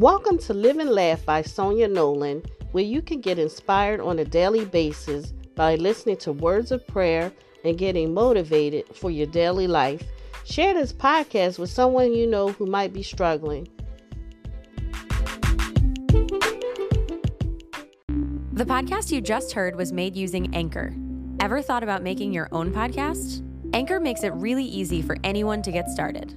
Welcome to Live and Laugh by Sonya Nolan, where you can get inspired on a daily basis by listening to words of prayer and getting motivated for your daily life. Share this podcast with someone you know who might be struggling. The podcast you just heard was made using Anchor. Ever thought about making your own podcast? Anchor makes it really easy for anyone to get started.